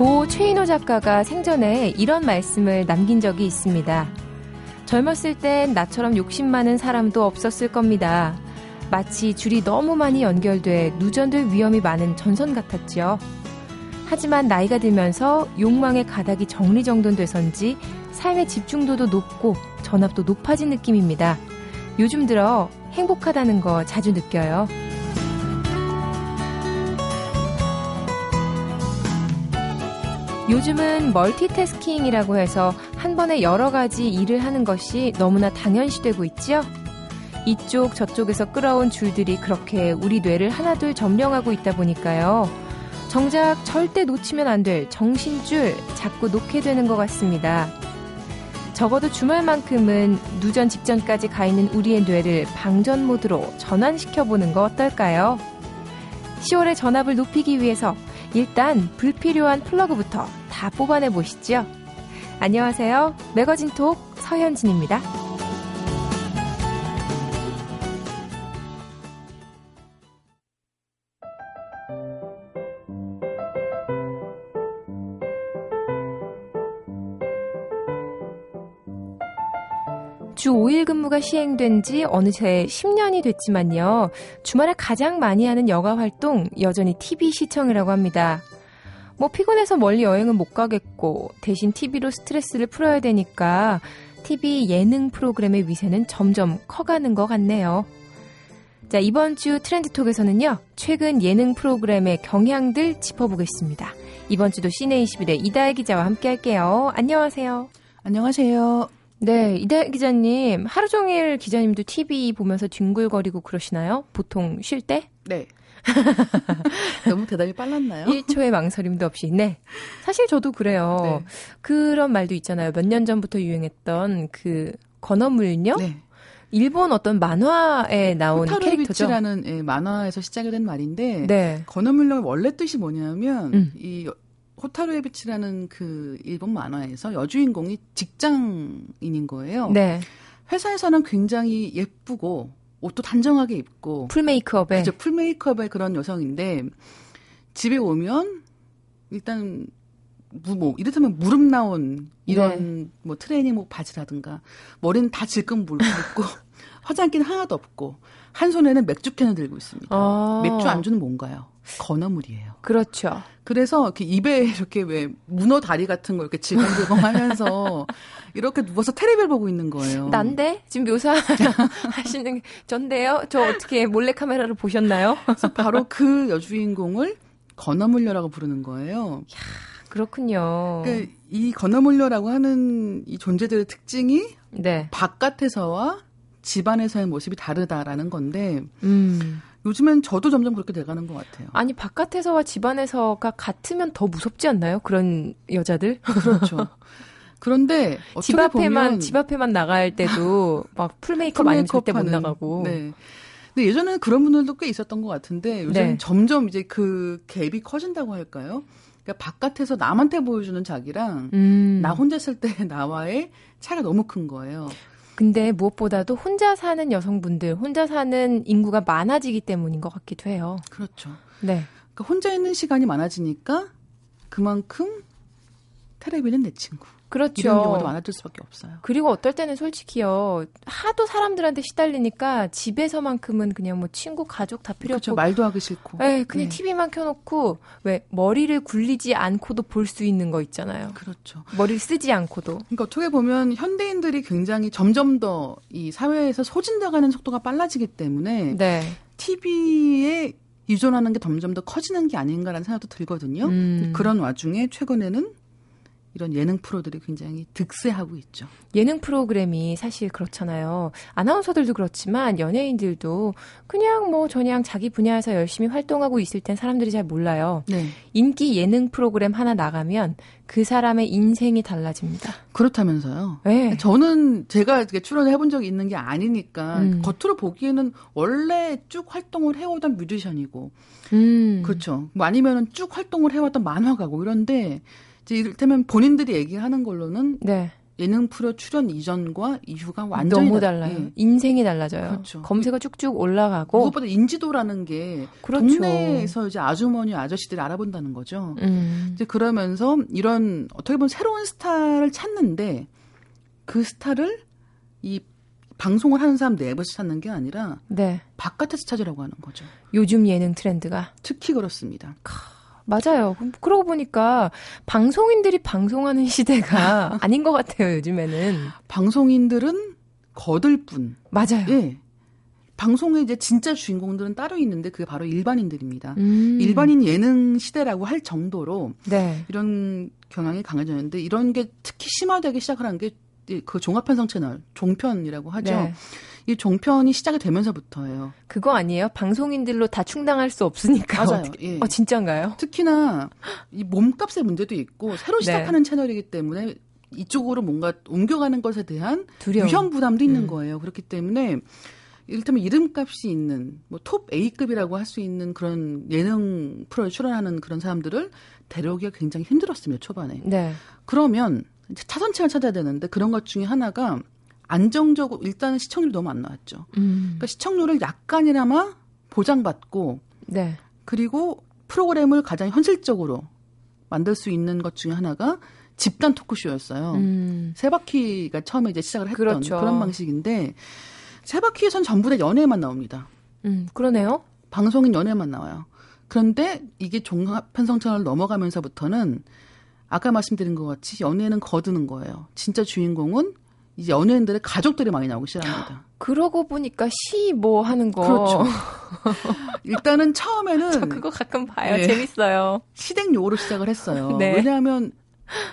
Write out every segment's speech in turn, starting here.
고 최인호 작가가 생전에 이런 말씀을 남긴 적이 있습니다. 젊었을 땐 나처럼 욕심 많은 사람도 없었을 겁니다. 마치 줄이 너무 많이 연결돼 누전될 위험이 많은 전선 같았지요. 하지만 나이가 들면서 욕망의 가닥이 정리정돈돼선지 삶의 집중도도 높고 전압도 높아진 느낌입니다. 요즘 들어 행복하다는 거 자주 느껴요. 요즘은 멀티태스킹이라고 해서 한 번에 여러 가지 일을 하는 것이 너무나 당연시되고 있지요. 이쪽 저쪽에서 끌어온 줄들이 그렇게 우리 뇌를 하나둘 점령하고 있다 보니까요. 정작 절대 놓치면 안 될 정신줄 자꾸 놓게 되는 것 같습니다. 적어도 주말만큼은 누전 직전까지 가 있는 우리의 뇌를 방전 모드로 전환시켜 보는 거 어떨까요? 10월의 전압을 높이기 위해서 일단 불필요한 플러그부터 다 뽑아내 보시죠. 안녕하세요. 매거진 톡 서현진입니다. 주 5일 근무가 시행된 지 어느새 10년이 됐지만요. 주말에 가장 많이 하는 여가 활동 여전히 TV 시청이라고 합니다. 뭐 피곤해서 멀리 여행은 못 가겠고 대신 TV로 스트레스를 풀어야 되니까 TV 예능 프로그램의 위세는 점점 커가는 것 같네요. 자, 이번 주 트렌드톡에서는요, 최근 예능 프로그램의 경향들 짚어보겠습니다. 이번 주도 시내21의 이다혜 기자와 함께 할게요. 안녕하세요. 안녕하세요. 네, 이다혜 기자님, 하루 종일 기자님도 TV 보면서 뒹굴거리고 그러시나요? 보통 쉴 때? 네. 너무 대답이 빨랐나요? 1초의 망설임도 없이. 네. 사실 저도 그래요. 네. 그런 말도 있잖아요. 몇 년 전부터 유행했던 그 건어물요? 네. 일본 어떤 만화에 나온 캐릭터죠. 라는 예, 만화에서 시작이 된 말인데 네. 건어물령의 원래 뜻이 뭐냐면 음. 이 호타루의 빛이라는 그 일본 만화에서 여주인공이 직장인인 거예요. 네. 회사에서는 굉장히 예쁘고 옷도 단정하게 입고 full 메이크업에 그죠 full 메이크업의 그런 여성인데 집에 오면 일단 뭐 이를테면 무릎 나온 이런 네. 뭐 트레이닝복 바지라든가 머리는 다 질끈 묶고 화장기는 하나도 없고 한 손에는 맥주 캔을 들고 있습니다. 아. 맥주 안주는 뭔가요? 건어물이에요. 그렇죠. 그래서 이렇게 입에 이렇게 왜 문어 다리 같은 거 이렇게 질겅질겅 하면서 이렇게 누워서 테레비를 보고 있는 거예요. 난데 지금 묘사 하시는 전데요. 저 어떻게 몰래 카메라를 보셨나요? 그래서 바로 그 여주인공을 건어물녀라고 부르는 거예요. 야, 그렇군요. 그러니까 이 건어물녀라고 하는 이 존재들의 특징이 네. 바깥에서와 집안에서의 모습이 다르다라는 건데. 음. 요즘엔 저도 점점 그렇게 돼가는 것 같아요. 아니 바깥에서와 집안에서가 같으면 더 무섭지 않나요? 그런 여자들? 그렇죠. 그런데 집 앞에만. 집 앞에만 나갈 때도 막 풀 메이크업 아니면 절대 못 나가고. 네. 근데 예전에는 그런 분들도 꽤 있었던 것 같은데 요즘 네. 점점 이제 그 갭이 커진다고 할까요? 그러니까 바깥에서 남한테 보여주는 자기랑 음. 나 혼자 있을 때 나와의 차이가 너무 큰 거예요. 근데 무엇보다도 혼자 사는 여성분들, 혼자 사는 인구가 많아지기 때문인 것 같기도 해요. 그렇죠. 네. 그러니까 혼자 있는 시간이 많아지니까 그만큼 테레비는 내 친구. 그렇죠. 이런 경우도 많아질 수밖에 없어요. 그리고 어떨 때는 솔직히요. 하도 사람들한테 시달리니까 집에서만큼은 그냥 뭐 친구, 가족 다 필요 그렇죠. 없고 말도 하기 싫고. 네, 그냥 네. TV만 켜 놓고 왜 머리를 굴리지 않고도 볼 수 있는 거 있잖아요. 그렇죠. 머리를 쓰지 않고도. 그러니까 어떻게 보면 현대인들이 굉장히 점점 더 이 사회에서 소진돼가는 속도가 빨라지기 때문에 네. TV에 유존하는 게 점점 더 커지는 게 아닌가라는 생각도 들거든요. 음. 그런 와중에 최근에는 이런 예능 프로들이 굉장히 득세하고 있죠. 예능 프로그램이 사실 그렇잖아요. 아나운서들도 그렇지만 연예인들도 그냥 뭐 저냥 자기 분야에서 열심히 활동하고 있을 땐 사람들이 잘 몰라요. 네. 인기 예능 프로그램 하나 나가면 그 사람의 인생이 달라집니다. 그렇다면서요? 네. 저는 제가 출연을 해본 적이 있는 게 아니니까 음. 겉으로 보기에는 원래 쭉 활동을 해오던 뮤지션이고, 음. 그렇죠. 뭐 아니면은 쭉 활동을 해왔던 만화가고 이런데 이제 이를테면 본인들이 얘기하는 걸로는 네. 예능 프로 출연 이전과 이후가 완전히 너무 다- 달라요. 예. 인생이 달라져요. 그렇죠. 검색어 쭉쭉 올라가고. 무엇보다 인지도라는 게 그렇죠. 동네에서 이제 아주머니 아저씨들이 알아본다는 거죠. 음. 이제 그러면서 이런 어떻게 보면 새로운 스타를 찾는데 그 스타를 이 방송을 하는 사람 내부에서 찾는 게 아니라 네. 바깥에서 찾으라고 하는 거죠. 요즘 예능 트렌드가. 특히 그렇습니다. 맞아요. 그러고 보니까 방송인들이 방송하는 시대가 아닌 것 같아요, 요즘에는. 방송인들은 거들 뿐. 맞아요. 예. 방송의 이제 진짜 주인공들은 따로 있는데 그게 바로 일반인들입니다. 음. 일반인 예능 시대라고 할 정도로 네. 이런 경향이 강해졌는데 이런 게 특히 심화되기 시작을 한 게 그 종합편성 채널 종편이라고 하죠. 네. 이 종편이 시작이 되면서부터예요. 그거 아니에요? 방송인들로 다 충당할 수 없으니까. 맞아요. 어떻게- 예. 어, 진짠가요? 특히나 이 몸값의 문제도 있고 새로 네. 시작하는 채널이기 때문에 이쪽으로 뭔가 옮겨가는 것에 대한 두려움. 위험 부담도 있는 음. 거예요. 그렇기 때문에 이를테면 이름값이 있는 뭐 톱 A급이라고 할 수 있는 그런 예능 프로에 출연하는 그런 사람들을 데려오기가 굉장히 힘들었습니다 초반에. 네. 그러면 차선책을 찾아야 되는데 그런 것 중에 하나가 안정적으로 일단은 시청률이 너무 안 나왔죠. 음. 그러니까 시청률을 약간이나마 보장받고 네. 그리고 프로그램을 가장 현실적으로 만들 수 있는 것 중에 하나가 집단 토크쇼였어요. 음. 세 바퀴가 처음에 이제 시작을 했던 그렇죠. 그런 방식인데 세 바퀴에선 전부 다 연예만 나옵니다. 음. 그러네요. 방송인 연예만 나와요. 그런데 이게 종합 편성 채널 넘어가면서부터는 아까 말씀드린 것 같이 연예는 거드는 거예요. 진짜 주인공은 이제 연예인들의 가족들이 많이 나오기 시작합니다. 그러고 보니까 시 뭐 하는 거. 그렇죠. 일단은 처음에는 저 그거 가끔 봐요. 네. 재밌어요. 시댁 요로 시작을 했어요. 네. 왜냐하면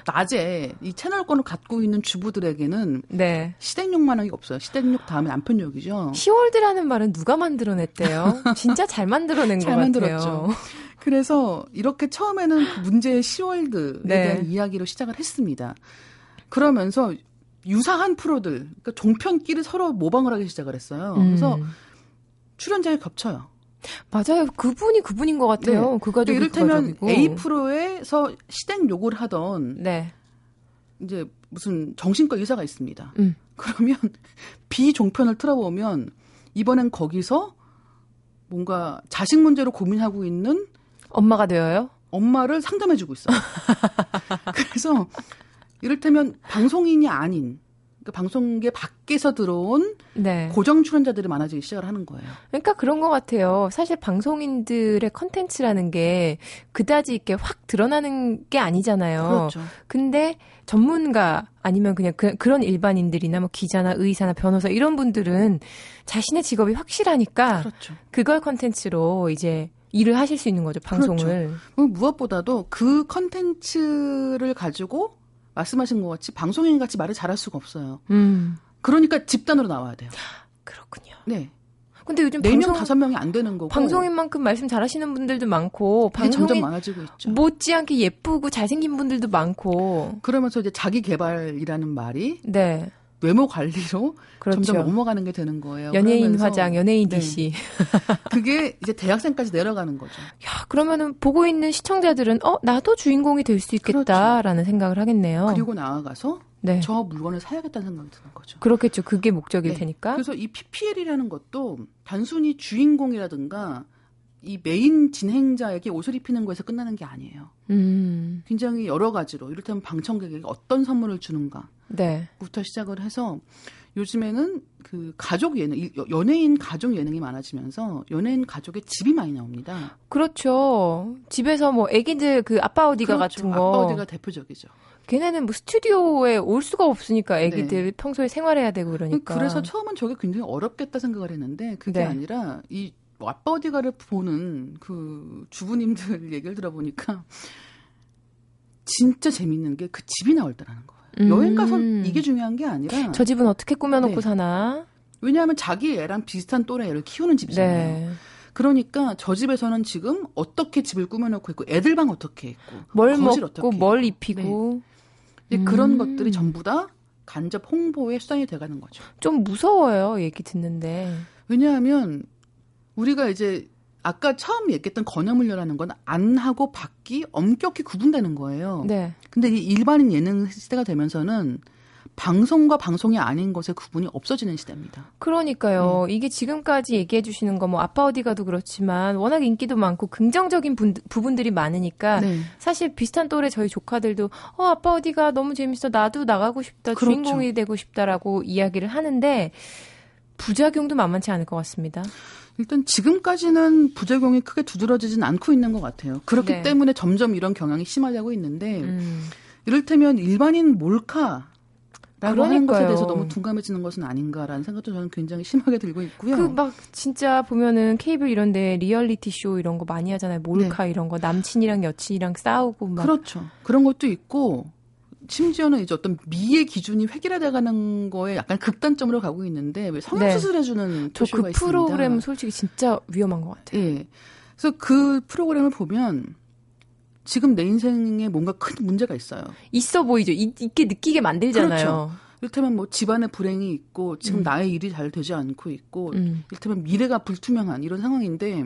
낮에 이 채널권을 갖고 있는 주부들에게는 네. 시댁욕만한 게 없어요. 시댁욕 다음에 남편욕이죠. 시월드라는 말은 누가 만들어냈대요? 진짜 잘 만들어낸 잘 것 만들었죠. 같아요. 그래서 이렇게 처음에는 그 문제의 시월드에 네. 대한 이야기로 시작을 했습니다. 그러면서 유사한 프로들, 그러니까 종편끼리 서로 모방을 하기 시작을 했어요. 그래서 음. 출연자가 겹쳐요. 맞아요. 그분이 그분인 것 같아요. 그 가족이 그 이를테면 가족이고. A 프로에서 시댁 욕을 하던 네. 이제 무슨 정신과 의사가 있습니다. 음. 그러면 B 종편을 틀어보면 이번엔 거기서 뭔가 자식 문제로 고민하고 있는 엄마가 되어요? 엄마를 상담해주고 있어요. 그래서 이를테면 방송인이 아닌 그러니까 방송계 밖에서 들어온 네. 고정 출연자들이 많아지기 시작을 하는 거예요. 그러니까 그런 것 같아요. 사실 방송인들의 컨텐츠라는 게 그다지 이렇게 확 드러나는 게 아니잖아요. 그렇죠. 근데 전문가 아니면 그냥 그, 런 일반인들이나 뭐 기자나 의사나 변호사 이런 분들은 자신의 직업이 확실하니까 그렇죠. 그걸 컨텐츠로 이제 일을 하실 수 있는 거죠, 방송을. 그리고 무엇보다도 그 컨텐츠를 가지고 말씀하신 것 같이 방송인 같이 말을 잘할 수가 없어요. 음. 그러니까 집단으로 나와야 돼요. 그렇군요. 네. 근데 요즘 네 명, 방송, 다섯 명이 안 되는 거고. 방송인만큼 말씀 잘하시는 분들도 많고 그게 점점 방송인 많아지고 있죠. 못지않게 예쁘고 잘생긴 분들도 많고. 그러면서 이제 자기 개발이라는 말이 네. 외모 관리로 그렇죠. 점점 넘어가는 게 되는 거예요. 연예인 화장, 연예인 네. DC. 그게 이제 대학생까지 내려가는 거죠. 야, 그러면은 보고 있는 시청자들은 어, 나도 주인공이 될 수 있겠다라는 생각을 하겠네요. 그렇죠. 그리고 나아가서 네. 저 물건을 사야겠다는 생각이 드는 거죠. 그렇겠죠. 그게 목적일 네. 테니까. 그래서 이 PPL이라는 것도 단순히 주인공이라든가 이 메인 진행자에게 옷을 입히는 거에서 끝나는 게 아니에요. 음. 굉장히 여러 가지로 이를테면 방청객에게 어떤 선물을 주는가 네. 부터 시작을 해서 요즘에는 그 가족 예능, 이 연예인 가족 예능이 많아지면서 연예인 가족의 집이 많이 나옵니다. 그렇죠. 집에서 뭐 애기들 그 아빠 어디가 그렇죠. 같은 거. 아빠 어디가 대표적이죠. 걔네는 뭐 스튜디오에 올 수가 없으니까 애기들 평소에 생활해야 되고 그러니까. 네. 그래서 처음은 저게 굉장히 어렵겠다 생각을 했는데 그게 네. 아니라 이 아빠 어디가를 보는 그 주부님들 얘기를 들어보니까 진짜 재밌는 게 그 집이 나올 때라는 거예요. 음. 여행 가서 이게 중요한 게 아니라 저 집은 어떻게 꾸며놓고 네. 사나? 왜냐하면 자기 애랑 비슷한 또래 애를 키우는 집이잖아요. 네. 그러니까 저 집에서는 지금 어떻게 집을 꾸며놓고 있고 애들 방 어떻게 있고 뭘 먹고 어떻게 뭘. 입히고 그런 음. 것들이 전부 다 간접 홍보의 수단이 돼가는 거죠. 좀 무서워요 얘기 듣는데. 왜냐하면 우리가 이제 아까 처음 얘기했던 건어물려라는 건 안하고 밖이 엄격히 구분되는 거예요. 네. 근데 이 일반인 예능 시대가 되면서는 방송과 방송이 아닌 것의 구분이 없어지는 시대입니다. 그러니까요. 음. 이게 지금까지 얘기해 주시는 거 뭐 아빠 어디 가도 그렇지만 워낙 인기도 많고 긍정적인 분, 부분들이 많으니까 네. 사실 비슷한 또래 저희 조카들도 어 아빠 어디가 너무 재밌어 나도 나가고 싶다 그렇죠. 주인공이 되고 싶다라고 이야기를 하는데 부작용도 만만치 않을 것 같습니다. 일단 지금까지는 부작용이 크게 두드러지진 않고 있는 것 같아요. 그렇기 네. 때문에 점점 이런 경향이 심해지고 있는데 음. 이를테면 일반인 몰카 라고 하는 것에 대해서 너무 둔감해지는 것은 아닌가라는 생각도 저는 굉장히 심하게 들고 있고요. 그 막 진짜 보면은 케이블 이런데 리얼리티 쇼 이런 거 많이 하잖아요. 몰카 네. 이런 거 남친이랑 여친이랑 싸우고 막 그렇죠. 그런 것도 있고 심지어는 이제 어떤 미의 기준이 획일화돼가는 거에 약간 극단점으로 가고 있는데 왜 성형 수술해 주는 네. 저그 프로그램 솔직히 진짜 위험한 것 같아요. 예. 그래서 그 프로그램을 보면 지금 내 인생에 뭔가 큰 문제가 있어요. 있어 보이죠. 있, 게 느끼게 만들잖아요. 그렇죠. 이를테면 뭐 집안에 불행이 있고 지금 음. 나의 일이 잘 되지 않고 있고 음. 이를테면 미래가 불투명한 이런 상황인데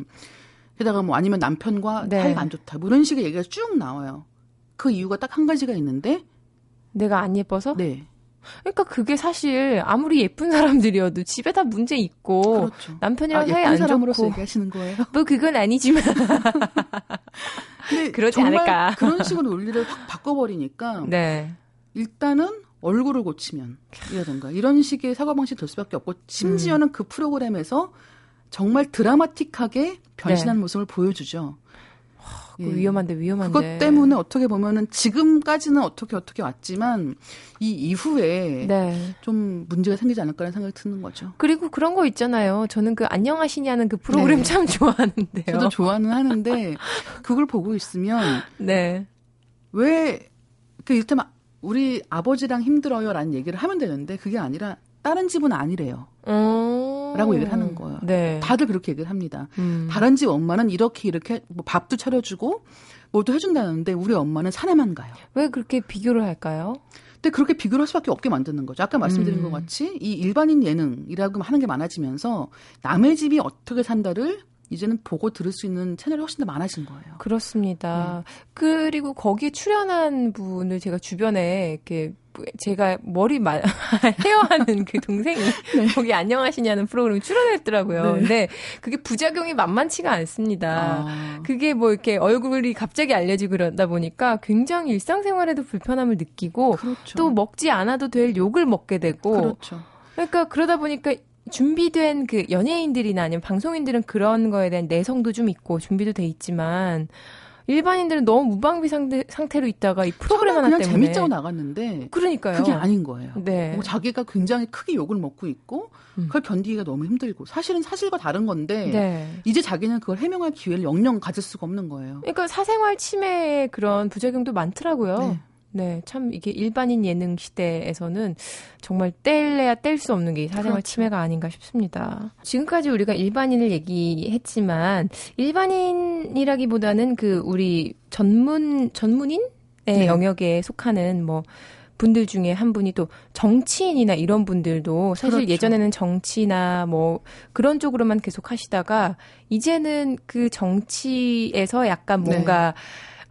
게다가 뭐 아니면 남편과 네. 사이가 안 좋다 뭐 이런 식의 얘기가 쭉 나와요. 그 이유가 딱 한 가지가 있는데 내가 안 예뻐서? 네. 그러니까 그게 사실 아무리 예쁜 사람들이어도 집에 다 문제 있고 그렇죠. 남편이랑 아, 사이 안 좋고 얘기하시는 거예요? 뭐 그건 아니지만 근데 그렇지 않을까 그런 식으로 논리를 확 바꿔버리니까 네. 일단은 얼굴을 고치면 이라든가 이런 식의 사고 방식이 될 수밖에 없고 심지어는 음. 그 프로그램에서 정말 드라마틱하게 변신한 네. 모습을 보여주죠. 예. 위험한데 위험한데. 그것 때문에 어떻게 보면은 지금까지는 어떻게 어떻게 왔지만 이 이후에 네. 좀 문제가 생기지 않을까라는 생각이 드는 거죠. 그리고 그런 거 있잖아요. 저는 그 안녕하시냐는 그 프로그램 네. 참 좋아하는데요. 저도 좋아는 하는데 그걸 보고 있으면 네. 왜그 이를테면 우리 아버지랑 힘들어요라는 얘기를 하면 되는데 그게 아니라 다른 집은 아니래요. 음. 라고 얘기를 하는 거예요. 네. 다들 그렇게 얘기를 합니다. 음. 다른 집 엄마는 이렇게 이렇게 뭐 밥도 차려주고 뭐도 해준다는데 우리 엄마는 산에만 가요. 왜 그렇게 비교를 할까요? 근데 그렇게 비교를 할 수밖에 없게 만드는 거죠. 아까 말씀드린 음. 것 같이 이 일반인 예능이라고 하는 게 많아지면서 남의 집이 어떻게 산다를 이제는 보고 들을 수 있는 채널이 훨씬 더 많아진 거예요. 그렇습니다. 네. 그리고 거기에 출연한 분을 제가 주변에 이렇게 제가 머리 마, 헤어하는 그 동생이 네. 거기 안녕하시냐는 프로그램에 출연했더라고요. 네. 근데 그게 부작용이 만만치가 않습니다. 아. 그게 뭐 이렇게 얼굴이 갑자기 알려지고 그러다 보니까 굉장히 일상생활에도 불편함을 느끼고 그렇죠. 또 먹지 않아도 될 욕을 먹게 되고 그렇죠. 그러니까 그러다 보니까 준비된 그 연예인들이나 아니면 방송인들은 그런 거에 대한 내성도 좀 있고 준비도 돼 있지만 일반인들은 너무 무방비 상태, 상태로 있다가 이 프로그램 하나 때문에 재밌자고 나갔는데 그러니까요. 그게 아닌 거예요. 네. 뭐 자기가 굉장히 크게 욕을 먹고 있고 음. 그걸 견디기가 너무 힘들고 사실은 사실과 다른 건데 네. 이제 자기는 그걸 해명할 기회를 영영 가질 수가 없는 거예요. 그러니까 사생활 침해 그런 부작용도 많더라고요. 네. 네, 참 이게 일반인 예능 시대에서는 정말 뗄래야 뗄 수 없는 게 사생활 그렇죠. 침해가 아닌가 싶습니다. 지금까지 우리가 일반인을 얘기했지만 일반인이라기보다는 그 우리 전문 전문인의 네. 영역에 속하는 뭐 분들 중에 한 분이 또 정치인이나 이런 분들도 사실 그렇죠. 예전에는 정치나 뭐 그런 쪽으로만 계속 하시다가 이제는 그 정치에서 약간 뭔가 네.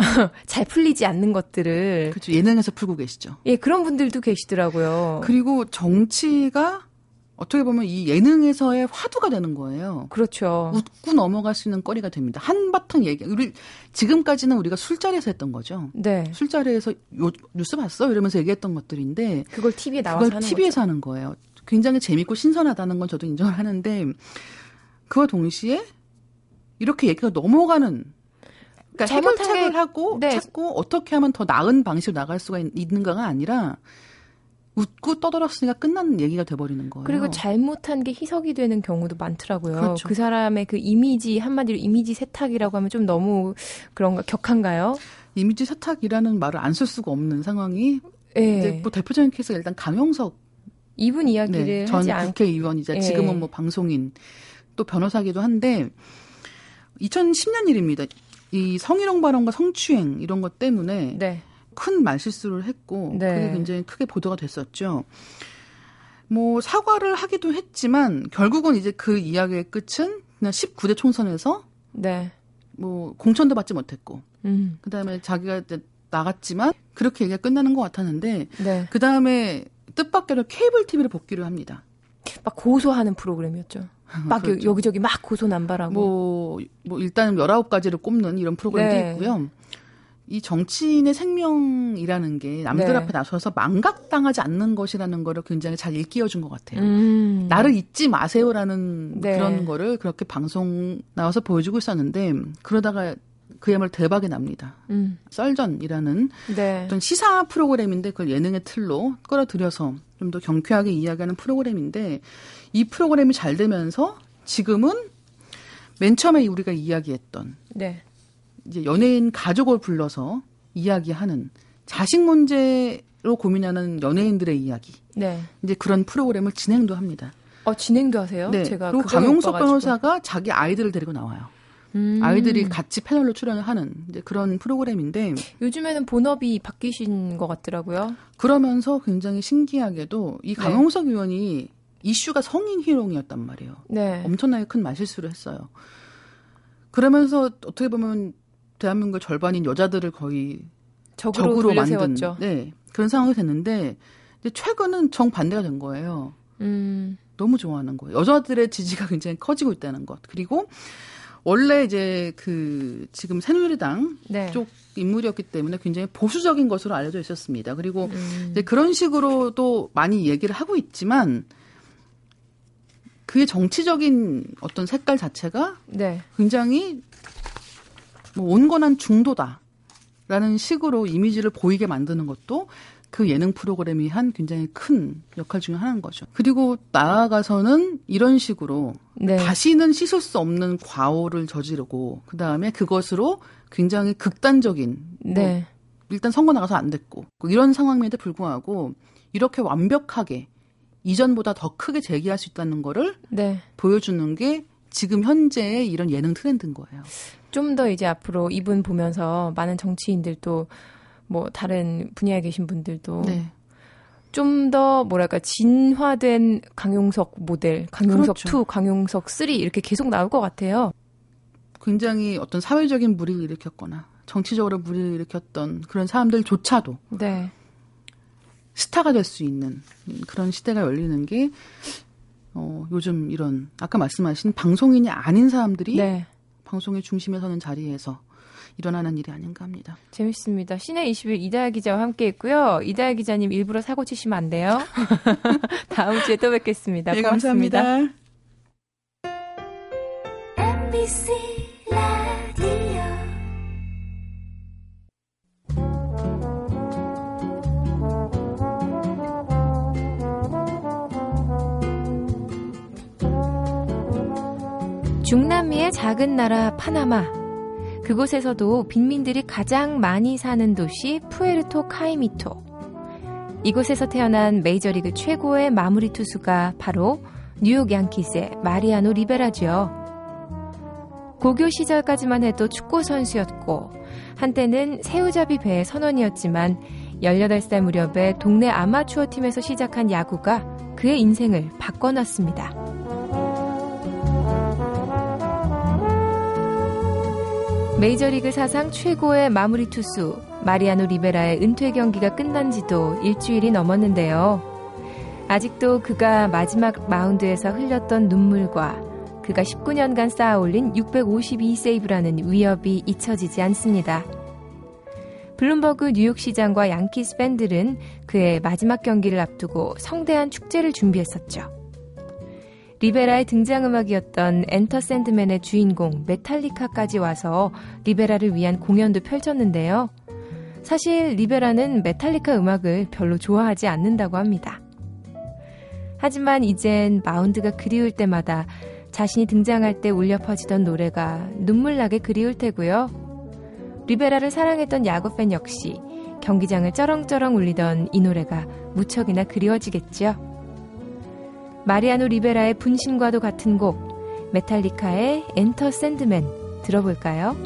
잘 풀리지 않는 것들을 그렇죠. 예능에서 풀고 계시죠. 예, 그런 분들도 계시더라고요. 그리고 정치가 어떻게 보면 이 예능에서의 화두가 되는 거예요. 그렇죠. 웃고 넘어갈 수 있는 거리가 됩니다. 한바탕 얘기. 우리 지금까지는 우리가 술자리에서 했던 거죠. 네. 술자리에서 요 뉴스 봤어 이러면서 얘기했던 것들인데 그걸 TV에 나와서 그걸 하는 TV에서 거죠. 하는 거예요. 굉장히 재밌고 신선하다는 건 저도 인정을 하는데 그와 동시에 이렇게 얘기가 넘어가는 그러니까 해결책을 하고 네. 찾고 어떻게 하면 더 나은 방식으로 나갈 수가 있, 는가가 아니라 웃고 떠들었으니까 끝난 얘기가 돼버리는 거예요. 그리고 잘못한 게 희석이 되는 경우도 많더라고요. 그렇죠. 그 사람의 그 이미지 한마디로 이미지 세탁이라고 하면 좀 너무 그런가 격한가요? 이미지 세탁이라는 말을 안 쓸 수가 없는 상황이 네. 이제 뭐 대표적인 케이스가 일단 강용석 이분 이야기를 네, 전 국회의원이자 네. 지금은 뭐 방송인 또 변호사기도 한데 2010년 일입니다. 이 성희롱 발언과 성추행 이런 것 때문에 네. 큰 말실수를 했고 네. 그게 굉장히 크게 보도가 됐었죠. 뭐 사과를 하기도 했지만 결국은 이제 그 이야기의 끝은 그냥 19대 총선에서 네. 뭐 공천도 받지 못했고 음. 그다음에 자기가 나갔지만 그렇게 얘기가 끝나는 것 같았는데 네. 그다음에 뜻밖에도 케이블 TV를 복귀를 합니다. 막 고소하는 프로그램이었죠. 막 그렇죠. 여기저기 막 고소 남발하고. 뭐, 뭐 일단 19가지를 꼽는 이런 프로그램도 네. 있고요. 이 정치인의 생명이라는 게 남들 네. 앞에 나서서 망각당하지 않는 것이라는 거를 굉장히 잘 일깨워준 것 같아요. 음. 나를 잊지 마세요라는 네. 그런 거를 그렇게 방송 나와서 보여주고 있었는데 그러다가 그야말로 대박이 납니다. 음. 썰전이라는 네. 어떤 시사 프로그램인데 그걸 예능의 틀로 끌어들여서 좀 더 경쾌하게 이야기하는 프로그램인데 이 프로그램이 잘 되면서 지금은 맨 처음에 우리가 이야기했던 네. 이제 연예인 가족을 불러서 이야기하는 자식 문제로 고민하는 연예인들의 이야기. 네. 이제 그런 프로그램을 진행도 합니다. 어, 진행도 하세요? 네. 제가 그리고 강용석 변호사가 자기 아이들을 데리고 나와요. 음. 아이들이 같이 패널로 출연을 하는 그런 프로그램인데 요즘에는 본업이 바뀌신 것 같더라고요. 그러면서 굉장히 신기하게도 이 네. 강용석 네. 의원이 이슈가 성인 희롱이었단 말이에요. 네. 엄청나게 큰 말실수를 했어요. 그러면서 어떻게 보면 대한민국 절반인 여자들을 거의 적으로, 적으로 만든 네, 그런 상황이 됐는데 최근은 정 반대가 된 거예요. 음. 너무 좋아하는 거예요. 여자들의 지지가 굉장히 커지고 있다는 것. 그리고 원래 이제 그 지금 새누리당 네. 쪽 인물이었기 때문에 굉장히 보수적인 것으로 알려져 있었습니다. 그리고 음. 이제 그런 식으로도 많이 얘기를 하고 있지만 그의 정치적인 어떤 색깔 자체가 네. 굉장히 뭐 온건한 중도다라는 식으로 이미지를 보이게 만드는 것도 그 예능 프로그램이 한 굉장히 큰 역할 중에 하나인 거죠. 그리고 나아가서는 이런 식으로 네. 다시는 씻을 수 없는 과오를 저지르고 그 다음에 그것으로 굉장히 극단적인 뭐 네. 뭐 일단 선거 나가서 안 됐고 이런 상황임에도 불구하고 이렇게 완벽하게 이전보다 더 크게 제기할 수 있다는 거를 네. 보여주는 게 지금 현재의 이런 예능 트렌드인 거예요. 좀 더 이제 앞으로 이분 보면서 많은 정치인들도 뭐 다른 분야에 계신 분들도 네. 좀더 뭐랄까 진화된 강용석 모델, 강용석 그렇죠. 2, 강용석 3 이렇게 계속 나올 것 같아요. 굉장히 어떤 사회적인 무리를 일으켰거나 정치적으로 무리를 일으켰던 그런 사람들조차도 네. 스타가 될 수 있는 그런 시대가 열리는 게 어, 요즘 이런 아까 말씀하신 방송인이 아닌 사람들이 네. 방송의 중심에 서는 자리에서 일어나는 일이 아닌가 합니다. 재밌습니다. 시내 21 이다혜 기자와 함께 했고요. 이다혜 기자님 일부러 사고 치시면 안 돼요. 다음 주에 또 뵙겠습니다. 네, 고맙습니다. 감사합니다. MBC 중남미의 작은 나라 파나마. 그곳에서도 빈민들이 가장 많이 사는 도시 푸에르토 카이미토. 이곳에서 태어난 메이저리그 최고의 마무리 투수가 바로 뉴욕 양키스의 마리아노 리베라죠. 고교 시절까지만 해도 축구 선수였고 한때는 새우잡이 배의 선원이었지만 18살 무렵에 동네 아마추어 팀에서 시작한 야구가 그의 인생을 바꿔놨습니다. 메이저리그 사상 최고의 마무리 투수 마리아노 리베라의 은퇴 경기가 끝난 지도 일주일이 넘었는데요. 아직도 그가 마지막 마운드에서 흘렸던 눈물과 그가 19년간 쌓아 올린 652세이브라는 위업이 잊혀지지 않습니다. 블룸버그 뉴욕 시장과 양키스 팬들은 그의 마지막 경기를 앞두고 성대한 축제를 준비했었죠. 리베라의 등장음악이었던 Enter Sandman의 주인공 메탈리카까지 와서 리베라를 위한 공연도 펼쳤는데요. 사실 리베라는 메탈리카 음악을 별로 좋아하지 않는다고 합니다. 하지만 이젠 마운드가 그리울 때마다 자신이 등장할 때 울려 퍼지던 노래가 눈물나게 그리울 테고요. 리베라를 사랑했던 야구팬 역시 경기장을 쩌렁쩌렁 울리던 이 노래가 무척이나 그리워지겠죠. 마리아노 리베라의 분신과도 같은 곡, 메탈리카의 Enter Sandman 들어볼까요?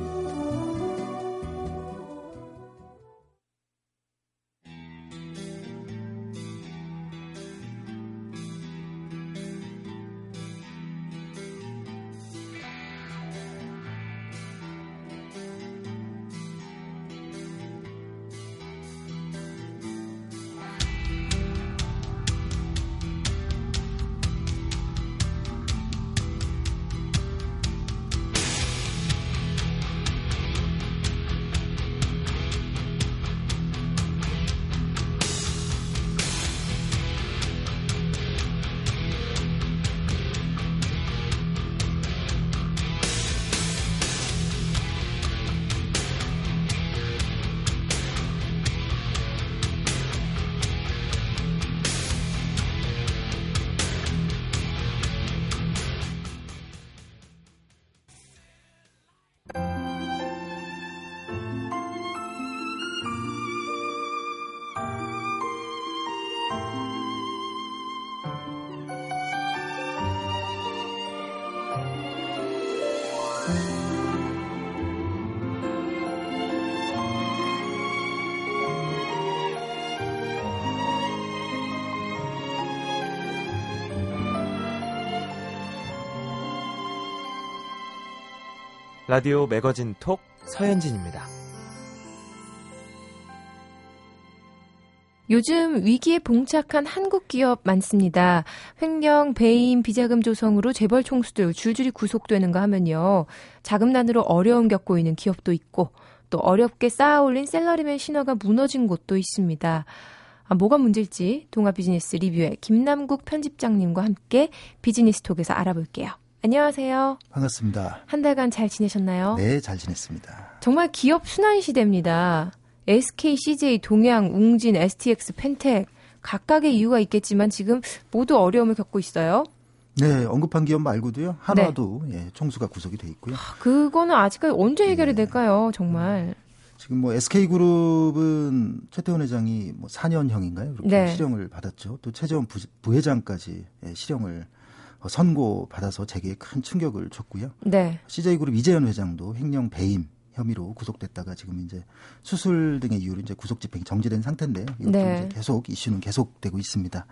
라디오 매거진 톡 서현진입니다. 요즘 위기에 봉착한 한국 기업 많습니다. 횡령, 배임, 비자금 조성으로 재벌 총수들 줄줄이 구속되는가 하면요. 자금난으로 어려움 겪고 있는 기업도 있고 또 어렵게 쌓아올린 샐러리맨 신화가 무너진 곳도 있습니다. 아, 뭐가 문제일지 동아 비즈니스 리뷰의 김남국 편집장님과 함께 비즈니스톡에서 알아볼게요. 안녕하세요. 반갑습니다. 한 달간 잘 지내셨나요? 네, 잘 지냈습니다. 정말 기업 순환 시대입니다. SK, CJ, 동양, 웅진, STX, 펜텍 각각의 이유가 있겠지만 지금 모두 어려움을 겪고 있어요. 네, 언급한 기업 말고도요. 한화도 네. 예, 총수가 구속이 돼 있고요. 그거는 아직까지 언제 해결이 네. 될까요? 정말. 지금 뭐 SK 그룹은 최태원 회장이 뭐 4년형인가요? 이렇게 네. 실형을 받았죠. 또 최재원 부, 부회장까지 예, 실형을 선고 받아서 재계에 큰 충격을 줬고요. 네. CJ 그룹 이재현 회장도 횡령 배임 혐의로 구속됐다가 지금 이제 수술 등의 이유로 이제 구속 집행이 정지된 상태인데요. 이것도 네. 계속 이슈는 계속되고 있습니다.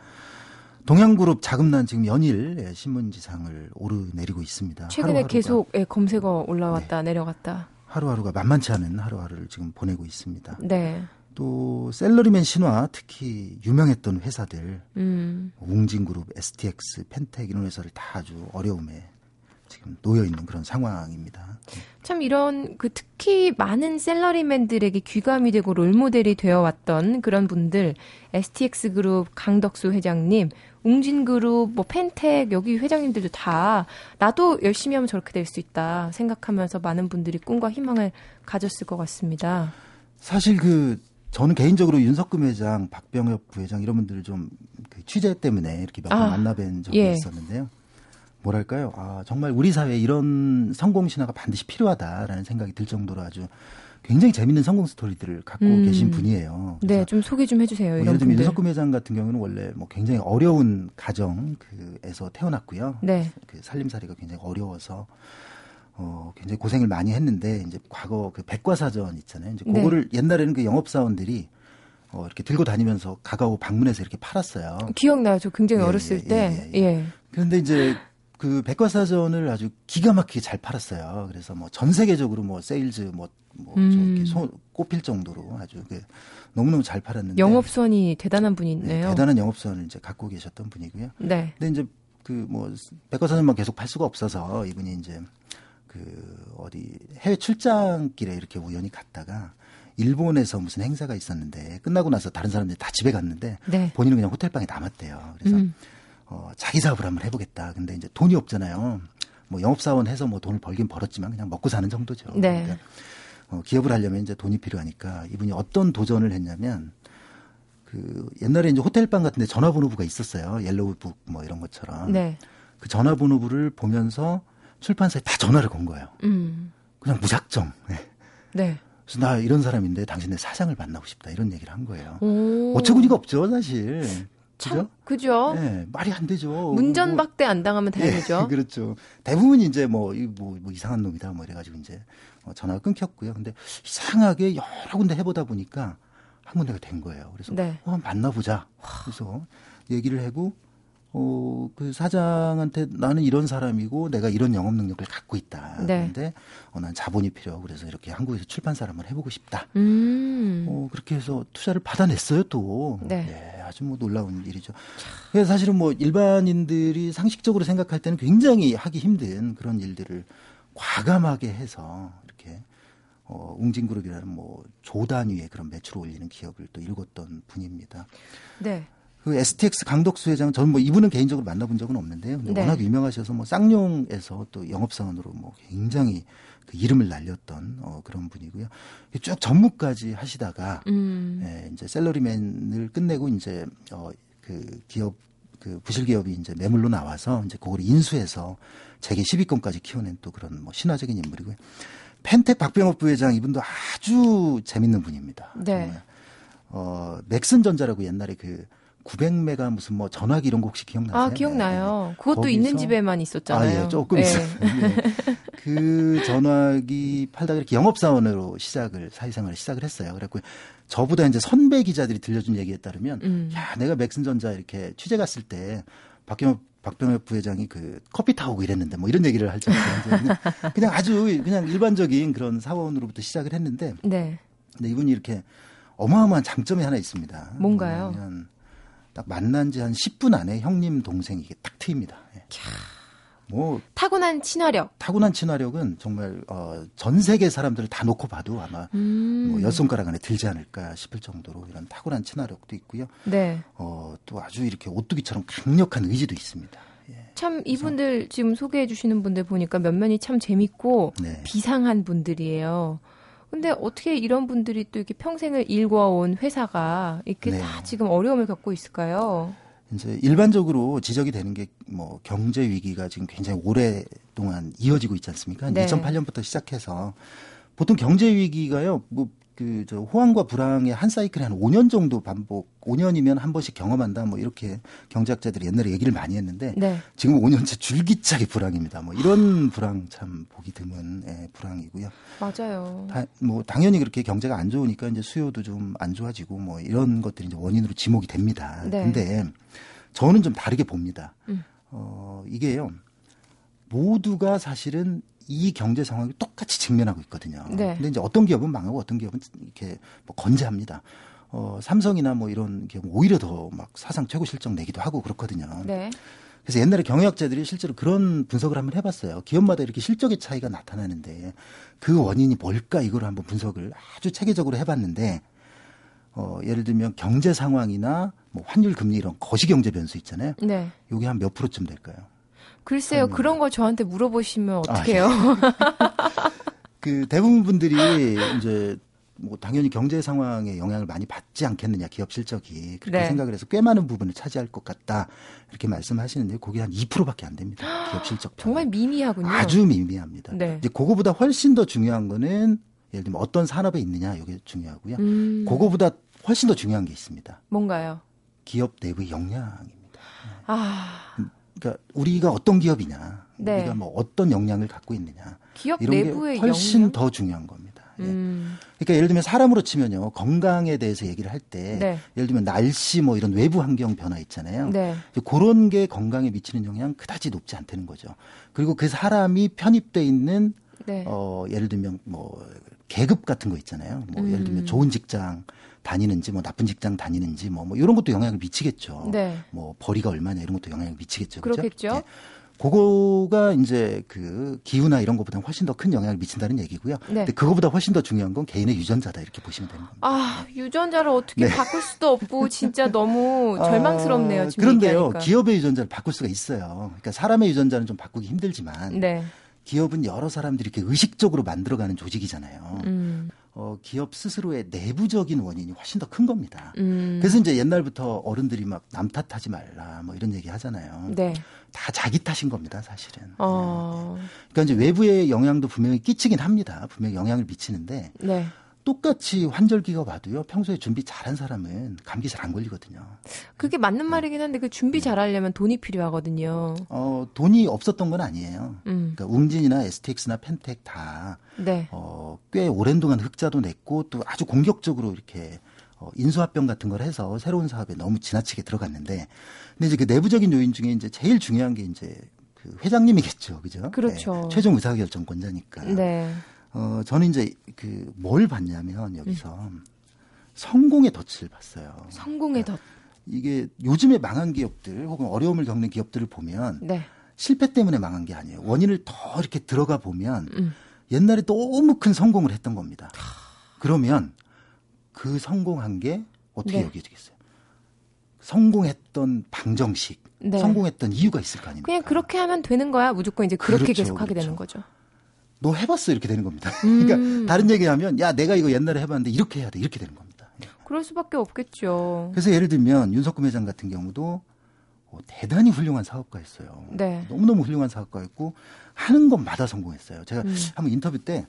동양그룹 자금난 지금 연일 예, 신문지상을 오르내리고 있습니다. 최근에 하루하루가. 계속 예, 검색어 올라왔다 네. 내려갔다. 하루하루가 만만치 않은 하루하루를 지금 보내고 있습니다. 네. 또 셀러리맨 신화 특히 유명했던 회사들 음. 웅진그룹, STX, 펜텍 이런 회사를 다 아주 어려움에 지금 놓여 있는 그런 상황입니다. 참 이런 그 특히 많은 셀러리맨들에게 귀감이 되고 롤모델이 되어 왔던 그런 분들 STX 그룹 강덕수 회장님, 웅진 그룹 뭐 펜텍 여기 회장님들도 다 나도 열심히 하면 저렇게 될 수 있다 생각하면서 많은 분들이 꿈과 희망을 가졌을 것 같습니다. 사실 그 저는 개인적으로 윤석금 회장, 박병엽 부회장 이런 분들을 좀그 취재 때문에 이렇게 몇번 아, 만나뵌 적이 예. 있었는데요. 뭐랄까요? 아, 정말 우리 사회에 이런 성공 신화가 반드시 필요하다라는 생각이 들 정도로 아주 굉장히 재밌는 성공 스토리들을 갖고 음. 계신 분이에요. 네, 좀 소개 좀 해주세요. 뭐 예를 들면 윤석금 회장 같은 경우는 원래 뭐 굉장히 어려운 가정 그에서 태어났고요. 네. 그 살림살이가 굉장히 어려워서 어 굉장히 고생을 많이 했는데 이제 과거 그 백과사전 있잖아요. 이제 네. 그거를 네. 옛날에는 그 영업 사원들이 어, 이렇게 들고 다니면서 가가오 방문해서 이렇게 팔았어요. 기억나요. 저 굉장히 예, 어렸을 예, 때. 예, 예. 예. 그런데 이제 그 백과사전을 아주 기가 막히게 잘 팔았어요. 그래서 뭐 전 세계적으로 뭐 세일즈 뭐, 뭐 음. 저렇게 소, 꼽힐 정도로 아주 그 너무너무 잘 팔았는데 영업선이 대단한 분이네요. 네, 대단한 영업선을 이제 갖고 계셨던 분이고요. 네. 근데 이제 그 뭐 백과사전만 계속 팔 수가 없어서 이분이 이제 그 어디 해외 출장길에 이렇게 우연히 갔다가 일본에서 무슨 행사가 있었는데 끝나고 나서 다른 사람들이 다 집에 갔는데 네. 본인은 그냥 호텔 방에 남았대요. 그래서 음. 어, 자기 사업을 한번 해보겠다. 근데 이제 돈이 없잖아요. 뭐 영업사원 해서 뭐 돈을 벌긴 벌었지만 그냥 먹고 사는 정도죠. 네. 그러니까 어, 기업을 하려면 이제 돈이 필요하니까 이분이 어떤 도전을 했냐면 그 옛날에 이제 호텔방 같은데 전화번호부가 있었어요. 옐로우북 뭐 이런 것처럼. 네. 그 전화번호부를 보면서 출판사에 다 전화를 건 거예요. 음. 그냥 무작정. 네. 네. 그래서 나 이런 사람인데 당신의 사장을 만나고 싶다 이런 얘기를 한 거예요. 오. 어처구니가 없죠 사실. 참, 그죠? 네, 말이 안 되죠. 문전박대 안 당하면 다행이죠. 네, 그렇죠. 대부분 이제 뭐, 뭐, 뭐 이상한 놈이다 뭐 이래가지고 이제 어, 전화가 끊겼고요. 근데 이상하게 여러 군데 해보다 보니까 한 군데가 된 거예요. 그래서 네. 어, 만나보자. 그래서 얘기를 하고 어, 그 사장한테 나는 이런 사람이고 내가 이런 영업 능력을 갖고 있다. 네. 근데 어, 난 자본이 필요하고 그래서 이렇게 한국에서 출판사를 한번 해보고 싶다. 음. 어, 그렇게 해서 투자를 받아냈어요 또. 네. 네 아주 뭐 놀라운 일이죠. 그래서 사실은 뭐 일반인들이 상식적으로 생각할 때는 굉장히 하기 힘든 그런 일들을 과감하게 해서 이렇게 어, 웅진그룹이라는 뭐 조단위의 그런 매출을 올리는 기업을 또 일궜던 분입니다. 네. 그 STX 강덕수 회장 저는 뭐 이분은 개인적으로 만나본 적은 없는데요. 근데 네. 워낙 유명하셔서 뭐 쌍용에서 또 영업사원으로 뭐 굉장히 그 이름을 날렸던 어, 그런 분이고요. 쭉 전무까지 하시다가 음. 예, 이제 셀러리맨을 끝내고 이제 어, 그 기업 그 부실 기업이 이제 매물로 나와서 이제 그걸 인수해서 재계 10위권까지 키워낸 또 그런 뭐 신화적인 인물이고요. 펜텍 박병업 부회장 이분도 아주 재밌는 분입니다. 네. 정말. 어, 맥슨전자라고 옛날에 그 900메가 무슨 뭐 전화기 이런 거 혹시 기억나세요? 아, 기억나요. 네. 그것도 거기서, 있는 집에만 있었잖아요. 아, 예, 조금 네. 있어요. 네. 그 전화기 팔다가 이렇게 영업사원으로 시작을, 사회생활을 시작을 했어요. 그래갖고 저보다 이제 선배 기자들이 들려준 얘기에 따르면, 음. 야, 내가 맥슨전자 이렇게 취재 갔을 때 박경호 박병엽 부회장이 그 커피 타오고 이랬는데 뭐 이런 얘기를 할 정도로 그냥, 그냥 아주 그냥 일반적인 그런 사원으로부터 시작을 했는데 네. 근데 이분이 이렇게 어마어마한 장점이 하나 있습니다. 뭔가요? 뭐냐면 딱 만난 지 한 10분 안에 형님 동생이 이게 딱 트입니다. 예. 뭐 타고난 친화력. 타고난 친화력은 정말 어, 전 세계 사람들을 다 놓고 봐도 아마 음. 뭐 여손가락 안에 들지 않을까 싶을 정도로 이런 타고난 친화력도 있고요. 네. 어, 또 아주 이렇게 오뚜기처럼 강력한 의지도 있습니다. 예. 참 이분들 지금 소개해 주시는 분들 보니까 면면이 참 재밌고 네. 비상한 분들이에요. 근데 어떻게 이런 분들이 또 이렇게 평생을 일궈온 회사가 이렇게 네. 다 지금 어려움을 겪고 있을까요? 이제 일반적으로 지적이 되는 게 뭐 경제 위기가 지금 굉장히 오랫동안 이어지고 있지 않습니까? 네. 2008년부터 시작해서 보통 경제 위기가요. 뭐 그 저 호황과 불황의 한 사이클에 한 5년 정도 반복, 5년이면 한 번씩 경험한다. 뭐 이렇게 경제학자들이 옛날에 얘기를 많이 했는데 네. 지금 5년째 줄기차게 불황입니다. 뭐 이런 불황 참 보기 드문 예, 불황이고요. 맞아요. 다, 뭐 당연히 그렇게 경제가 안 좋으니까 이제 수요도 좀 안 좋아지고 뭐 이런 것들이 이제 원인으로 지목이 됩니다. 네. 근데 저는 좀 다르게 봅니다. 음. 어, 이게요. 모두가 사실은 이 경제 상황을 똑같이 직면하고 있거든요. 네. 근데 이제 어떤 기업은 망하고 어떤 기업은 이렇게 뭐 건재합니다. 어, 삼성이나 뭐 이런 기업은 오히려 더 막 사상 최고 실적 내기도 하고 그렇거든요. 네. 그래서 옛날에 경영학자들이 실제로 그런 분석을 한번 해봤어요. 기업마다 이렇게 실적의 차이가 나타나는데 그 원인이 뭘까 이걸 한번 분석을 아주 체계적으로 해봤는데 어, 예를 들면 경제 상황이나 뭐 환율 금리 이런 거시 경제 변수 있잖아요. 네. 요게 한 몇 프로쯤 될까요? 글쎄요, 그런 걸 저한테 물어보시면 어떡해요? 그 대부분 분들이 이제 뭐 당연히 경제 상황에 영향을 많이 받지 않겠느냐 기업 실적이 그렇게 네. 생각을 해서 꽤 많은 부분을 차지할 것 같다 이렇게 말씀하시는데 그게 한 2%밖에 안 됩니다 기업 실적 정말 미미하군요. 아주 미미합니다. 네. 이제 그거보다 훨씬 더 중요한 거는 예를 들면 어떤 산업에 있느냐 이게 중요하고요. 음, 그거보다 훨씬 더 중요한 게 있습니다. 뭔가요? 기업 내부의 역량입니다. 아, 그러니까 우리가 어떤 기업이냐, 네. 우리가 뭐 어떤 역량을 갖고 있느냐 기업 이런 내부의 게 훨씬 역량? 더 중요한 겁니다. 예. 음, 그러니까 예를 들면 사람으로 치면요 건강에 대해서 얘기를 할때 네. 예를 들면 날씨 뭐 이런 외부 환경 변화 있잖아요. 네. 그런 게 건강에 미치는 영향 그다지 높지 않다는 거죠. 그리고 그 사람이 편입돼 있는 네. 어 예를 들면 뭐 계급 같은 거 있잖아요. 뭐 예를 음. 들면 좋은 직장 다니는지 뭐 나쁜 직장 다니는지 뭐, 뭐 이런 것도 영향을 미치겠죠. 네. 뭐 벌이가 얼마냐 이런 것도 영향을 미치겠죠. 그죠? 그렇겠죠. 예. 그거가 이제 그 기후나 이런 것보다 훨씬 더 큰 영향을 미친다는 얘기고요. 네. 근데 그거보다 훨씬 더 중요한 건 개인의 유전자다 이렇게 보시면 되는 겁니다. 아, 유전자를 어떻게 네. 바꿀 수도 없고 진짜 너무 절망스럽네요. 아, 지금 그런데요, 얘기하니까. 기업의 유전자를 바꿀 수가 있어요. 그러니까 사람의 유전자는 좀 바꾸기 힘들지만 네. 기업은 여러 사람들이 이렇게 의식적으로 만들어가는 조직이잖아요. 음. 어, 기업 스스로의 내부적인 원인이 훨씬 더 큰 겁니다. 음. 그래서 이제 옛날부터 어른들이 막 남 탓하지 말라 뭐 이런 얘기 하잖아요. 네. 다 자기 탓인 겁니다, 사실은. 어. 그러니까 이제 외부의 영향도 분명히 끼치긴 합니다. 분명히 영향을 미치는데 네. 똑같이 환절기가 와도요. 평소에 준비 잘한 사람은 감기 잘 안 걸리거든요. 그게 맞는 말이긴 한데 그 준비 잘하려면 돈이 필요하거든요. 어, 돈이 없었던 건 아니에요. 음. 그러니까 웅진이나 STX나 펜텍 다 네. 어, 꽤 오랜 동안 흑자도 냈고 또 아주 공격적으로 이렇게 어, 인수합병 같은 걸 해서 새로운 사업에 너무 지나치게 들어갔는데 근데 이제 그 내부적인 요인 중에 이제 제일 중요한 게 이제 그 회장님이겠죠. 그죠? 그렇죠. 네, 최종 의사결정권자니까. 네. 어, 저는 이제 그 뭘 봤냐면 여기서 성공의 덫을 봤어요. 성공의 덫. 이게 요즘에 망한 기업들 혹은 어려움을 겪는 기업들을 보면 네. 실패 때문에 망한 게 아니에요. 원인을 더 이렇게 들어가 보면 음. 옛날에 너무 큰 성공을 했던 겁니다. 그러면 그 성공한 게 어떻게 네. 여겨지겠어요? 성공했던 방정식, 네. 성공했던 이유가 있을 거 아닙니까? 그냥 그렇게 하면 되는 거야. 무조건 이제 그렇게 그렇죠, 계속 하게 그렇죠. 되는 거죠. 너 해봤어 이렇게 되는 겁니다. 음. 그러니까 다른 얘기하면 야 내가 이거 옛날에 해봤는데 이렇게 해야 돼 이렇게 되는 겁니다. 예. 그럴 수밖에 없겠죠. 그래서 예를 들면 윤석금 회장 같은 경우도 어, 대단히 훌륭한 사업가였어요. 네. 너무너무 훌륭한 사업가였고 하는 것마다 성공했어요. 제가 음. 한번 인터뷰 때 오,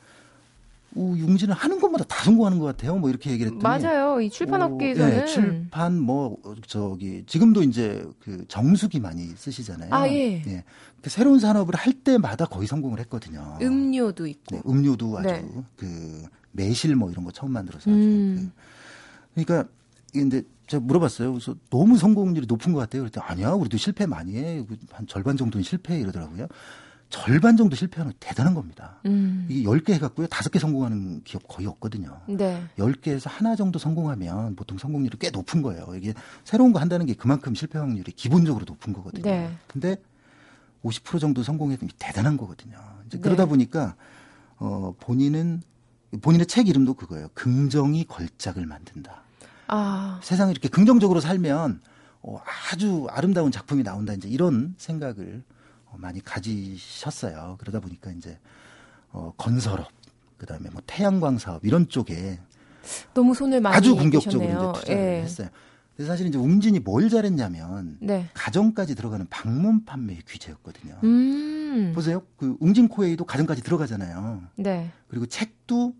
융진은 하는 것마다 다 성공하는 것 같아요. 뭐 이렇게 얘기를 했더니 맞아요. 이 출판 오, 업계에서는 예, 출판 뭐 어, 저기 지금도 이제 그 정수기 많이 쓰시잖아요. 아, 예. 그 새로운 산업을 할 때마다 거의 성공을 했거든요. 음료도 있고. 네, 음료도 아주 네. 그 매실 뭐 이런 거 처음 만들어서 아주 음. 그, 그러니까 근데 제가 물어봤어요. 그래서 너무 성공률이 높은 것 같아요. 그랬더니 아니야, 우리도 실패 많이 해. 한 절반 정도는 실패 이러더라고요. 절반 정도 실패하는 대단한 겁니다. 음. 이게 10개 해갖고요. 5개 성공하는 기업 거의 없거든요. 네. 10개에서 하나 정도 성공하면 보통 성공률이 꽤 높은 거예요. 이게 새로운 거 한다는 게 그만큼 실패 확률이 기본적으로 높은 거거든요. 네. 근데 50% 정도 성공했으면 대단한 거거든요. 이제 그러다 네. 보니까 어 본인은 본인의 책 이름도 그거예요. 긍정이 걸작을 만든다. 아. 세상에 이렇게 긍정적으로 살면 어, 아주 아름다운 작품이 나온다. 이제 이런 생각을 어, 많이 가지셨어요. 그러다 보니까 이제 어, 건설업, 그다음에 뭐 태양광 사업 이런 쪽에 너무 손을 많이 아주 공격적으로 이제 투자를 예. 했어요. 그래서 사실 이제 웅진이 뭘 잘했냐면 네. 가정까지 들어가는 방문 판매 규제였거든요. 음. 보세요. 그 웅진 코웨이도 가정까지 들어가잖아요. 네. 그리고 책도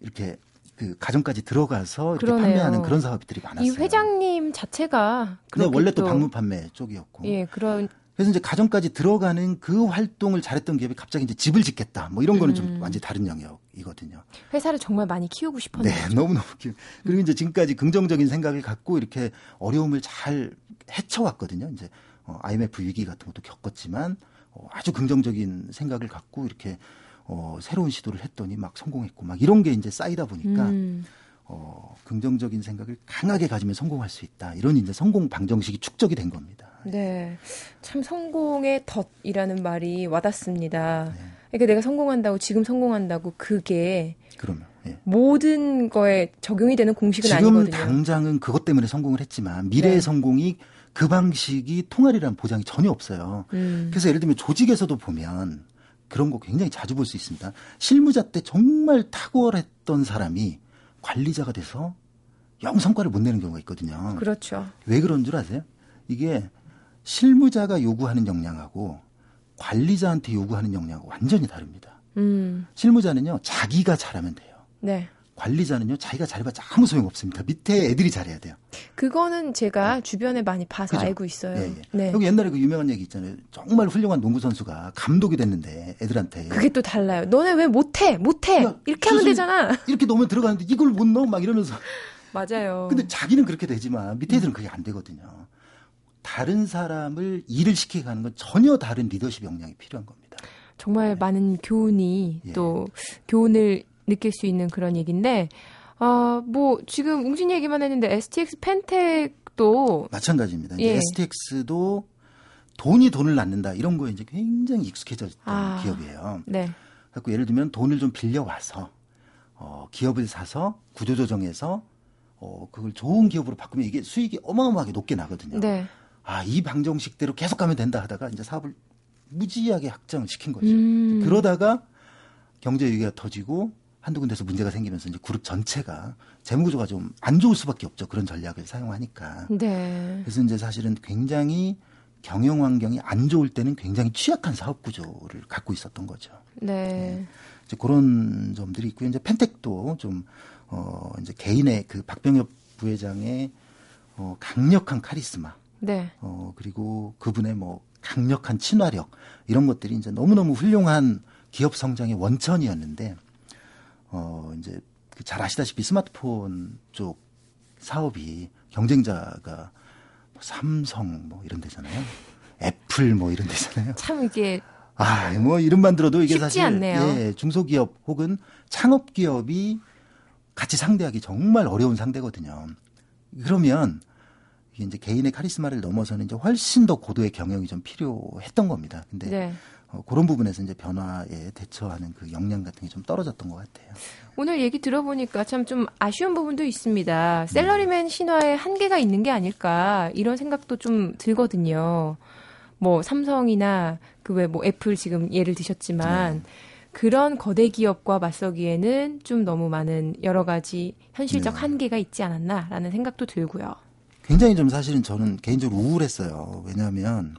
이렇게 그 가정까지 들어가서 이렇게 그러네요. 판매하는 그런 사업들이 많았어요. 이 회장님 자체가 근데 원래 또 방문 판매 쪽이었고. 예, 그런 그래서 이제 가정까지 들어가는 그 활동을 잘했던 기업이 갑자기 이제 집을 짓겠다. 뭐 이런 거는 음. 좀 완전히 다른 영역이거든요. 회사를 정말 많이 키우고 싶었네요. 네, 너무너무 키우. 그리고 이제 지금까지 긍정적인 생각을 갖고 이렇게 어려움을 잘 헤쳐왔거든요. 이제 어, IMF 위기 같은 것도 겪었지만 어, 아주 긍정적인 생각을 갖고 이렇게 어, 새로운 시도를 했더니 막 성공했고 막 이런 게 이제 쌓이다 보니까 음. 어, 긍정적인 생각을 강하게 가지면 성공할 수 있다. 이런 이제 성공 방정식이 축적이 된 겁니다. 네. 참 성공의 덫이라는 말이 와닿습니다. 네. 그러니까 내가 성공한다고 지금 성공한다고 그게 그러면 예. 모든 거에 적용이 되는 공식은 지금 아니거든요. 지금 당장은 그것 때문에 성공을 했지만 미래의 네. 성공이 그 방식이 통할이라는 보장이 전혀 없어요. 음. 그래서 예를 들면 조직에서도 보면 그런 거 굉장히 자주 볼 수 있습니다. 실무자 때 정말 탁월했던 사람이 관리자가 돼서 영 성과를 못 내는 경우가 있거든요. 그렇죠. 왜 그런 줄 아세요? 이게 실무자가 요구하는 역량하고 관리자한테 요구하는 역량하고 완전히 다릅니다. 음. 실무자는요, 자기가 잘하면 돼요. 네. 관리자는요, 자기가 잘해봤자 아무 소용 없습니다. 밑에 애들이 잘해야 돼요. 그거는 제가 네. 주변에 많이 봐서 그죠? 알고 있어요. 예, 예. 네. 여기 옛날에 그 유명한 얘기 있잖아요. 정말 훌륭한 농구 선수가 감독이 됐는데 애들한테 그게 또 달라요. 너네 왜 못해? 못해? 이렇게 하면 되잖아. 이렇게 넣으면 들어가는데 이걸 못 넣어? 막 이러면서. 맞아요. 근데 자기는 그렇게 되지만 밑에 애들은 그게 안 되거든요. 다른 사람을 일을 시키게 하는 건 전혀 다른 리더십 역량이 필요한 겁니다. 정말 네. 많은 교훈이 예. 또 교훈을 느낄 수 있는 그런 얘기인데, 아, 뭐, 지금 웅진 얘기만 했는데, STX 펜텍도. 마찬가지입니다. 예. STX도 돈이 돈을 낳는다, 이런 거에 이제 굉장히 익숙해져 있던 아, 기업이에요. 네. 그래서 예를 들면 돈을 좀 빌려와서, 어, 기업을 사서 구조조정해서, 어, 그걸 좋은 기업으로 바꾸면 이게 수익이 어마어마하게 높게 나거든요. 네. 아, 이 방정식대로 계속 가면 된다 하다가 이제 사업을 무지하게 확장을 시킨 거죠. 음. 그러다가 경제 위기가 터지고 한두 군데서 문제가 생기면서 이제 그룹 전체가 재무구조가 좀 안 좋을 수밖에 없죠. 그런 전략을 사용하니까. 네. 그래서 이제 사실은 굉장히 경영 환경이 안 좋을 때는 굉장히 취약한 사업 구조를 갖고 있었던 거죠. 네. 네. 이제 그런 점들이 있고요. 이제 펜텍도 좀, 어, 이제 개인의 그 박병엽 부회장의 어, 강력한 카리스마. 네. 어, 그리고 그분의 뭐 강력한 친화력 이런 것들이 이제 너무너무 훌륭한 기업 성장의 원천이었는데 어, 이제 그잘 아시다시피 스마트폰 쪽 사업이 경쟁자가 뭐 삼성 뭐 이런 데잖아요. 애플 뭐 이런 데잖아요. 참 이게 아, 뭐 이름만 들어도 이게 사실 않네요. 예, 중소기업 혹은 창업 기업이 같이 상대하기 정말 어려운 상대거든요. 그러면 이제 개인의 카리스마를 넘어서는 이제 훨씬 더 고도의 경영이 좀 필요했던 겁니다. 근데 네. 어, 그런 부분에서 이제 변화에 대처하는 그 역량 같은 게 좀 떨어졌던 것 같아요. 오늘 얘기 들어보니까 참 좀 아쉬운 부분도 있습니다. 샐러리맨 신화에 한계가 있는 게 아닐까 이런 생각도 좀 들거든요. 뭐 삼성이나 그왜뭐 애플 지금 예를 드셨지만 네. 그런 거대 기업과 맞서기에는 좀 너무 많은 여러 가지 현실적 네. 한계가 있지 않았나라는 생각도 들고요. 굉장히 좀 사실은 저는 개인적으로 우울했어요. 왜냐하면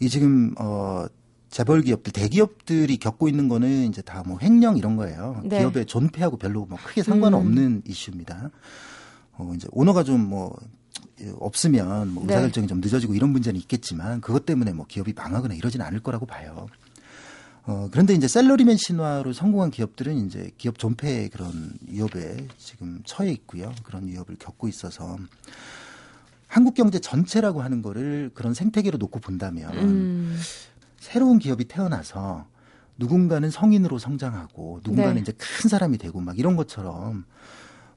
이 지금 어 재벌 기업들, 대기업들이 겪고 있는 거는 이제 다 뭐 횡령 이런 거예요. 네. 기업의 존폐하고 별로 뭐 크게 상관없는 음. 이슈입니다. 어 이제 오너가 좀뭐 없으면 뭐 네. 의사 결정이 좀 늦어지고 이런 문제는 있겠지만 그것 때문에 뭐 기업이 망하거나 이러지는 않을 거라고 봐요. 어, 그런데 이제 셀러리맨 신화로 성공한 기업들은 이제 기업 존폐의 그런 위협에 지금 처해 있고요. 그런 위협을 겪고 있어서 한국 경제 전체라고 하는 거를 그런 생태계로 놓고 본다면 음. 새로운 기업이 태어나서 누군가는 성인으로 성장하고 누군가는 네. 이제 큰 사람이 되고 막 이런 것처럼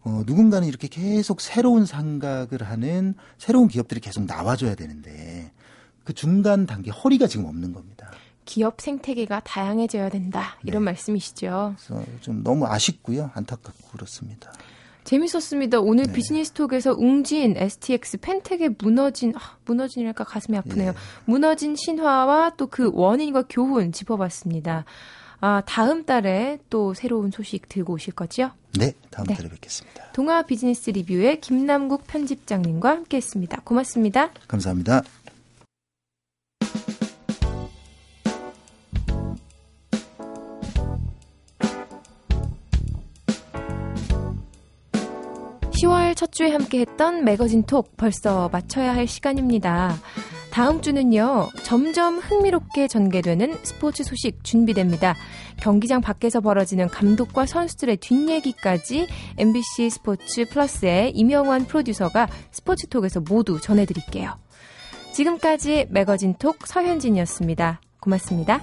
어, 누군가는 이렇게 계속 새로운 생각을 하는 새로운 기업들이 계속 나와줘야 되는데 그 중간 단계 허리가 지금 없는 겁니다. 기업 생태계가 다양해져야 된다 이런 네. 말씀이시죠. 그래서 좀 너무 아쉽고요, 안타깝고 그렇습니다. 재밌었습니다. 오늘 네. 비즈니스톡에서 웅진, STX, 펜텍의 무너진, 아, 무너진이랄까 가슴이 아프네요. 네. 무너진 신화와 또 그 원인과 교훈 짚어봤습니다. 아, 다음 달에 또 새로운 소식 들고 오실 거죠? 네, 다음 네. 달에 뵙겠습니다. 동아 비즈니스 리뷰의 김남국 편집장님과 함께 했습니다. 고맙습니다. 감사합니다. 첫 주에 함께 했던 매거진 톡 벌써 마쳐야 할 시간입니다. 다음 주는요, 점점 흥미롭게 전개되는 스포츠 소식 준비됩니다. 경기장 밖에서 벌어지는 감독과 선수들의 뒷얘기까지 MBC 스포츠 플러스의 임영환 프로듀서가 스포츠톡에서 모두 전해드릴게요. 지금까지 매거진 톡 서현진이었습니다. 고맙습니다.